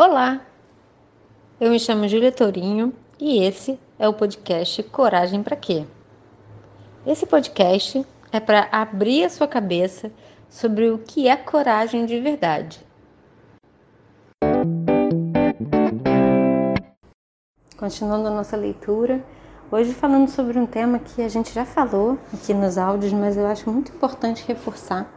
Olá, eu me chamo Júlia Tourinho e esse é o podcast Coragem para Quê? Esse podcast é para abrir a sua cabeça sobre o que é coragem de verdade. Continuando a nossa leitura, hoje falando sobre um tema que a gente já falou aqui nos áudios, mas eu acho muito importante reforçar,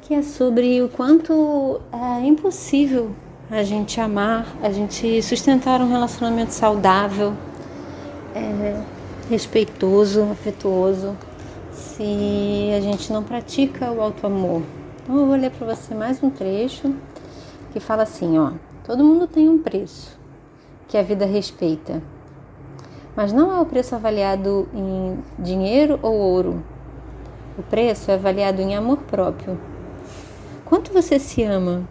que é sobre o quanto é impossível a gente amar, a gente sustentar um relacionamento saudável, é, respeitoso, afetuoso, se a gente não pratica o auto amor. Então eu vou ler para você mais um trecho que fala assim, ó: Todo mundo tem um preço que a vida respeita. Mas não é o preço avaliado em dinheiro ou ouro. O preço é avaliado em amor próprio. Quanto você se ama?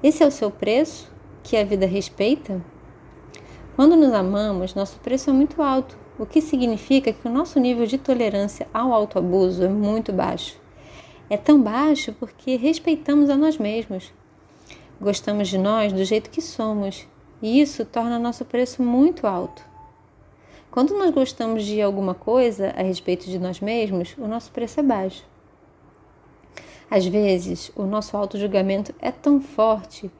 Esse é o seu preço que a vida respeita? Quando nos amamos, nosso preço é muito alto, o que significa que o nosso nível de tolerância ao autoabuso é muito baixo. É tão baixo porque respeitamos a nós mesmos. Gostamos de nós do jeito que somos, e isso torna nosso preço muito alto. Quando nós gostamos de alguma coisa a respeito de nós mesmos, o nosso preço é baixo. Às vezes, o nosso auto-julgamento é tão forte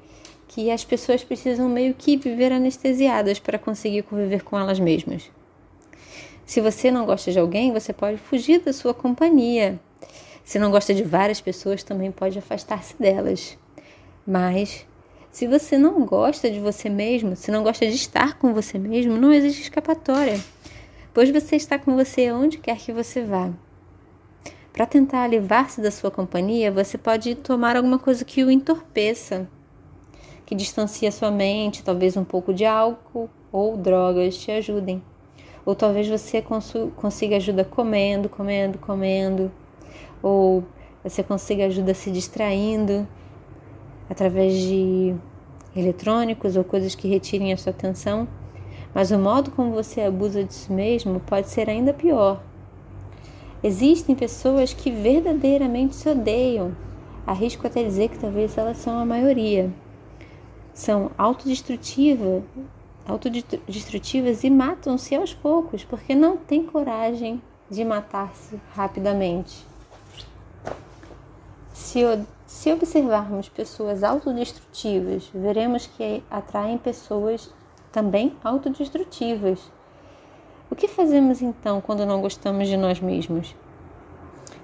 que as pessoas precisam meio que viver anestesiadas para conseguir conviver com elas mesmas. Se você não gosta de alguém, você pode fugir da sua companhia. Se não gosta de várias pessoas, também pode afastar-se delas. Mas se você não gosta de você mesmo, se não gosta de estar com você mesmo, não existe escapatória, pois você está com você onde quer que você vá. Para tentar livrar-se da sua companhia, você pode tomar alguma coisa que o entorpeça, que distancie a sua mente, talvez um pouco de álcool ou drogas te ajudem. Ou talvez você consiga ajuda comendo, comendo, comendo. Ou você consiga ajuda se distraindo através de eletrônicos ou coisas que retirem a sua atenção. Mas o modo como você abusa si mesmo pode ser ainda pior Existem pessoas que verdadeiramente se odeiam. Arrisco até dizer que talvez elas são a maioria. São autodestrutivas, autodestrutivas e matam-se aos poucos porque não têm coragem de matar-se rapidamente. Se, se observarmos pessoas autodestrutivas, veremos que atraem pessoas também autodestrutivas o que fazemos então quando não gostamos de nós mesmos?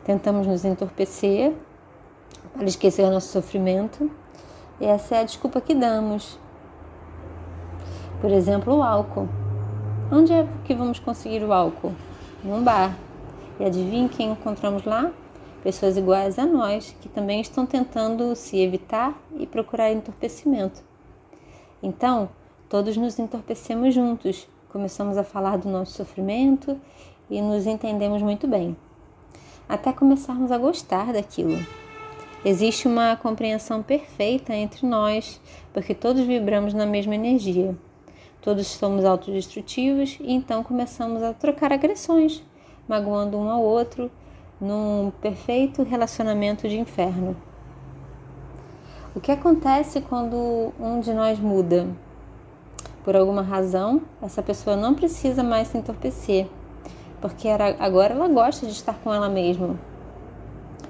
Tentamos nos entorpecer para esquecer o nosso sofrimento, e essa é a desculpa que damos. Por exemplo, o álcool. Onde é que vamos conseguir o álcool? Num bar. E adivinhe quem encontramos lá? Pessoas iguais a nós, que também estão tentando se evitar e procurar entorpecimento. Então, todos nos entorpecemos juntos, começamos a falar do nosso sofrimento e nos entendemos muito bem, até começarmos a gostar daquilo. Existe uma compreensão perfeita entre nós, porque todos vibramos na mesma energia. Todos somos autodestrutivos e então começamos a trocar agressões, magoando um ao outro num perfeito relacionamento de inferno. O que acontece quando um de nós muda? Por alguma razão, essa pessoa não precisa mais se entorpecer, porque agora ela gosta de estar com ela mesma.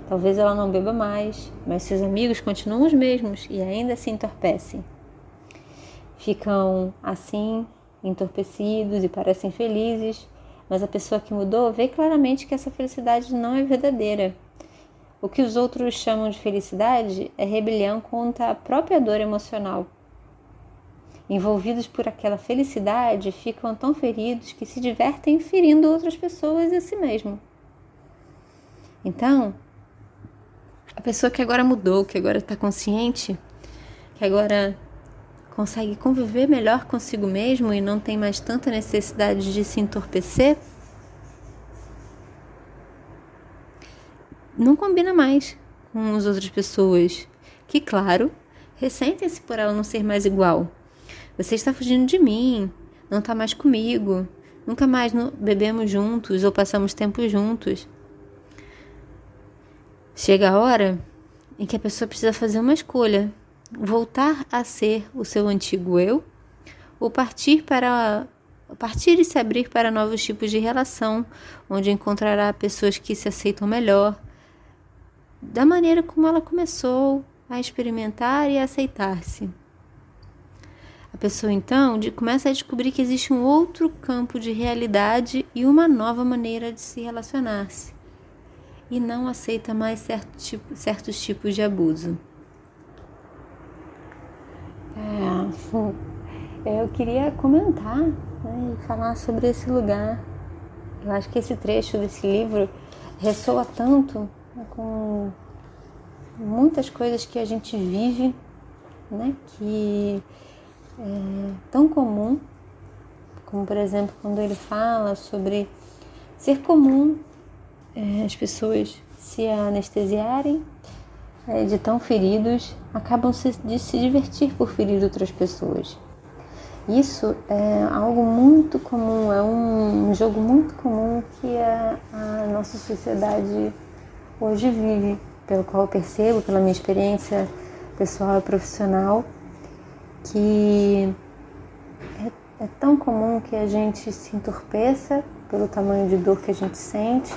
Talvez ela não beba mais, mas seus amigos continuam os mesmos e ainda se entorpecem. Ficam assim, entorpecidos e parecem felizes, mas a pessoa que mudou vê claramente que essa felicidade não é verdadeira. O que os outros chamam de felicidade é rebelião contra a própria dor emocional envolvidos por aquela felicidade, ficam tão feridos que se divertem ferindo outras pessoas e a si mesmo. Então, a pessoa que agora mudou, que agora está consciente, que agora consegue conviver melhor consigo mesmo e não tem mais tanta necessidade de se entorpecer, não combina mais com as outras pessoas, que, claro, ressentem-se por ela não ser mais igual, você está fugindo de mim, não está mais comigo, nunca mais bebemos juntos ou passamos tempo juntos. Chega a hora em que a pessoa precisa fazer uma escolha voltar a ser o seu antigo eu ou partir para partir e se abrir para novos tipos de relação, onde encontrará pessoas que se aceitam melhor, da maneira como ela começou a experimentar e a aceitar-se. A pessoa então começa a descobrir que existe um outro campo de realidade e uma nova maneira de se relacionar-se, e não aceita mais certo tipo, certos tipos de abuso. É, eu queria comentar né, e falar sobre esse lugar. Eu acho que esse trecho desse livro ressoa tanto né, com muitas coisas que a gente vive, né, que é tão comum, como por exemplo quando ele fala sobre ser comum é, as pessoas se anestesiarem é, de tão feridos, acabam se, de se divertir por ferir outras pessoas. Isso é algo muito comum, é um jogo muito comum que a, a nossa sociedade hoje vive, pelo qual eu percebo, pela minha experiência pessoal e profissional, que é, é tão comum que a gente se entorpeça pelo tamanho de dor que a gente sente,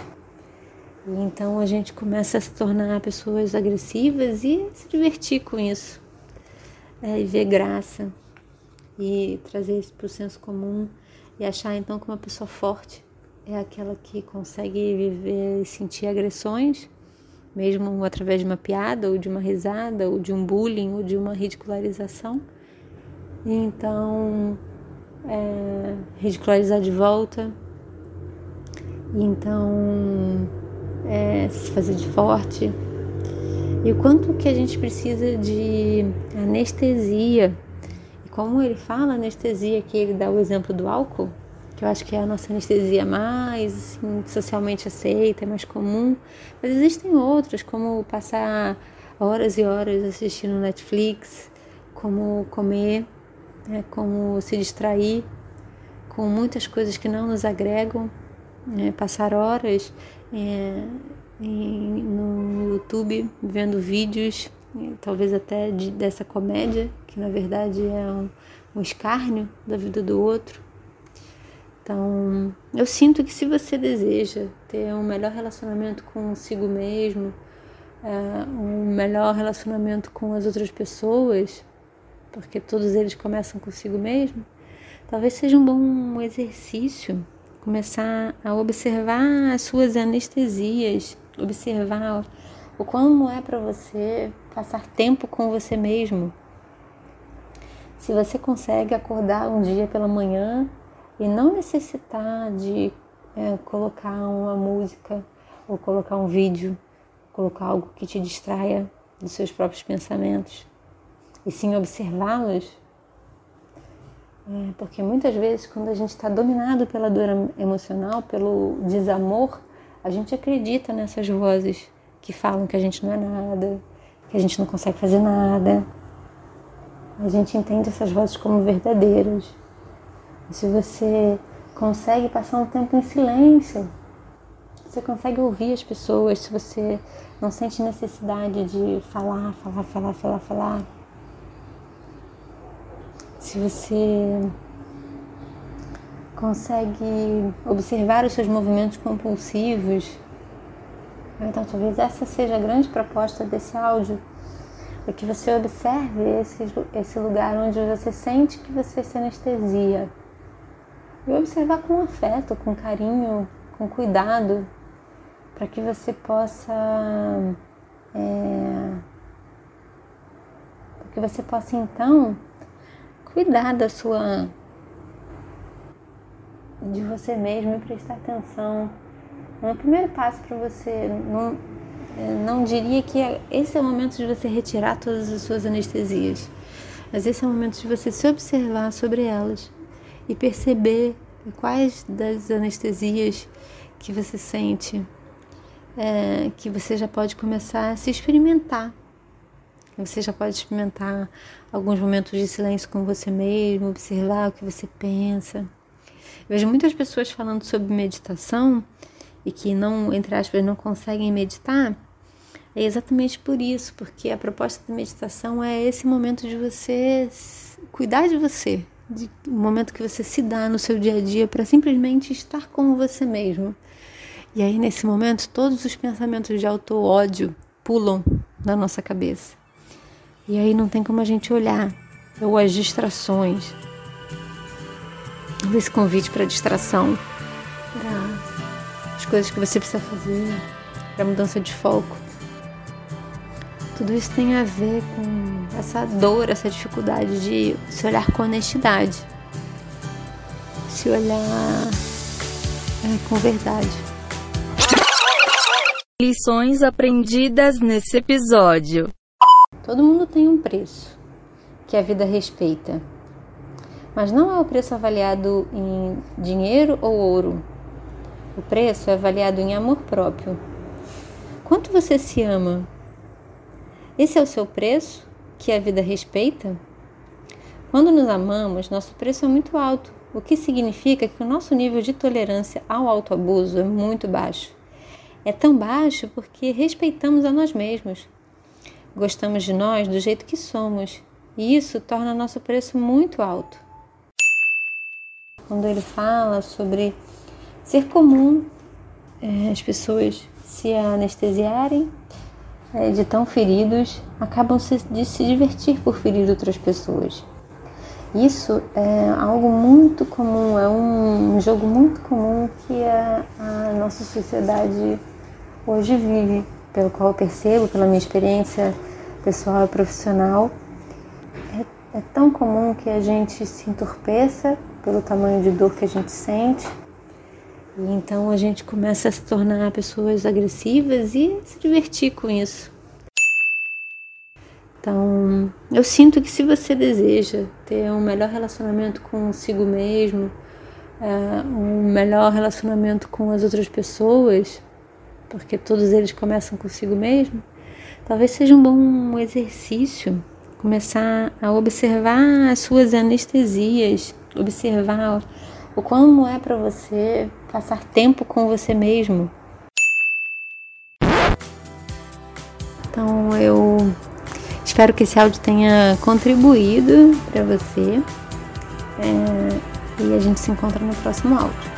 e então a gente começa a se tornar pessoas agressivas e se divertir com isso, é, e ver graça e trazer isso para o senso comum e achar então que uma pessoa forte é aquela que consegue viver e sentir agressões, mesmo através de uma piada, ou de uma risada, ou de um bullying, ou de uma ridicularização. E então, é, ridicularizar de volta. E então, é, se fazer de forte. E o quanto que a gente precisa de anestesia como ele fala anestesia, que ele dá o exemplo do álcool, que eu acho que é a nossa anestesia mais assim, socialmente aceita, é mais comum, mas existem outras, como passar horas e horas assistindo Netflix, como comer, né, como se distrair com muitas coisas que não nos agregam, né, passar horas é, em, no YouTube vendo vídeos talvez até de, dessa comédia, que na verdade é um, um escárnio da vida do outro. Então, eu sinto que se você deseja ter um melhor relacionamento consigo mesmo, é, um melhor relacionamento com as outras pessoas, porque todos eles começam consigo mesmo, talvez seja um bom exercício começar a observar as suas anestesias, observar o como é para você passar tempo com você mesmo. Se você consegue acordar um dia pela manhã e não necessitar de é, colocar uma música ou colocar um vídeo, colocar algo que te distraia dos seus próprios pensamentos, e sim observá-los. É, porque muitas vezes, quando a gente está dominado pela dor emocional, pelo desamor, a gente acredita nessas vozes que falam que a gente não é nada, que a gente não consegue fazer nada. A gente entende essas vozes como verdadeiras. E se você consegue passar um tempo em silêncio, você consegue ouvir as pessoas, se você não sente necessidade de falar, falar, falar, falar, falar. Se você consegue observar os seus movimentos compulsivos, então, talvez essa seja a grande proposta desse áudio, é que você observe esse, esse lugar onde você sente que você se anestesia. E observar com afeto, com carinho, com cuidado, para que você possa. É, para que você possa então cuidar da sua. de você mesmo e prestar atenção o primeiro passo para você não, é, não diria que esse é o momento de você retirar todas as suas anestesias, mas esse é o momento de você se observar sobre elas e perceber quais das anestesias que você sente, é, que você já pode começar a se experimentar. Você já pode experimentar alguns momentos de silêncio com você mesmo, observar o que você pensa. Eu vejo muitas pessoas falando sobre meditação e que não, entre aspas, não conseguem meditar, É exatamente por isso, porque a proposta da meditação é esse momento de você cuidar de você, de um momento que você se dá no seu dia a dia para simplesmente estar com você mesmo. E aí, nesse momento, todos os pensamentos de auto-ódio pulam na nossa cabeça. E aí não tem como a gente olhar, ou as distrações, esse convite para distração, para as coisas que você precisa fazer, para mudança de foco. Tudo isso tem a ver com essa dor, essa dificuldade de se olhar com honestidade, se olhar é, com verdade. Lições aprendidas nesse episódio. Todo mundo tem um preço que a vida respeita, mas não é o preço avaliado em dinheiro ou ouro. O preço é avaliado em amor próprio. Quanto você se ama? Esse é o seu preço que a vida respeita? Quando nos amamos, nosso preço é muito alto, o que significa que o nosso nível de tolerância ao autoabuso é muito baixo. É tão baixo porque respeitamos a nós mesmos. Gostamos de nós do jeito que somos, e isso torna nosso preço muito alto. Quando ele fala sobre ser comum é, as pessoas se anestesiarem é, de tão feridos acabam de se divertir por ferir outras pessoas. Isso é algo muito comum, é um jogo muito comum que a, a nossa sociedade hoje vive, pelo qual eu percebo, pela minha experiência pessoal e profissional. É, é tão comum que a gente se entorpeça pelo tamanho de dor que a gente sente, e então a gente começa a se tornar pessoas agressivas e se divertir com isso. Então, eu sinto que se você deseja ter um melhor relacionamento consigo mesmo, é, um melhor relacionamento com as outras pessoas, porque todos eles começam consigo mesmo, talvez seja um bom exercício começar a observar as suas anestesias, observar o como é para você passar tempo com você mesmo. Então eu espero que esse áudio tenha contribuído para você é, e a gente se encontra no próximo áudio.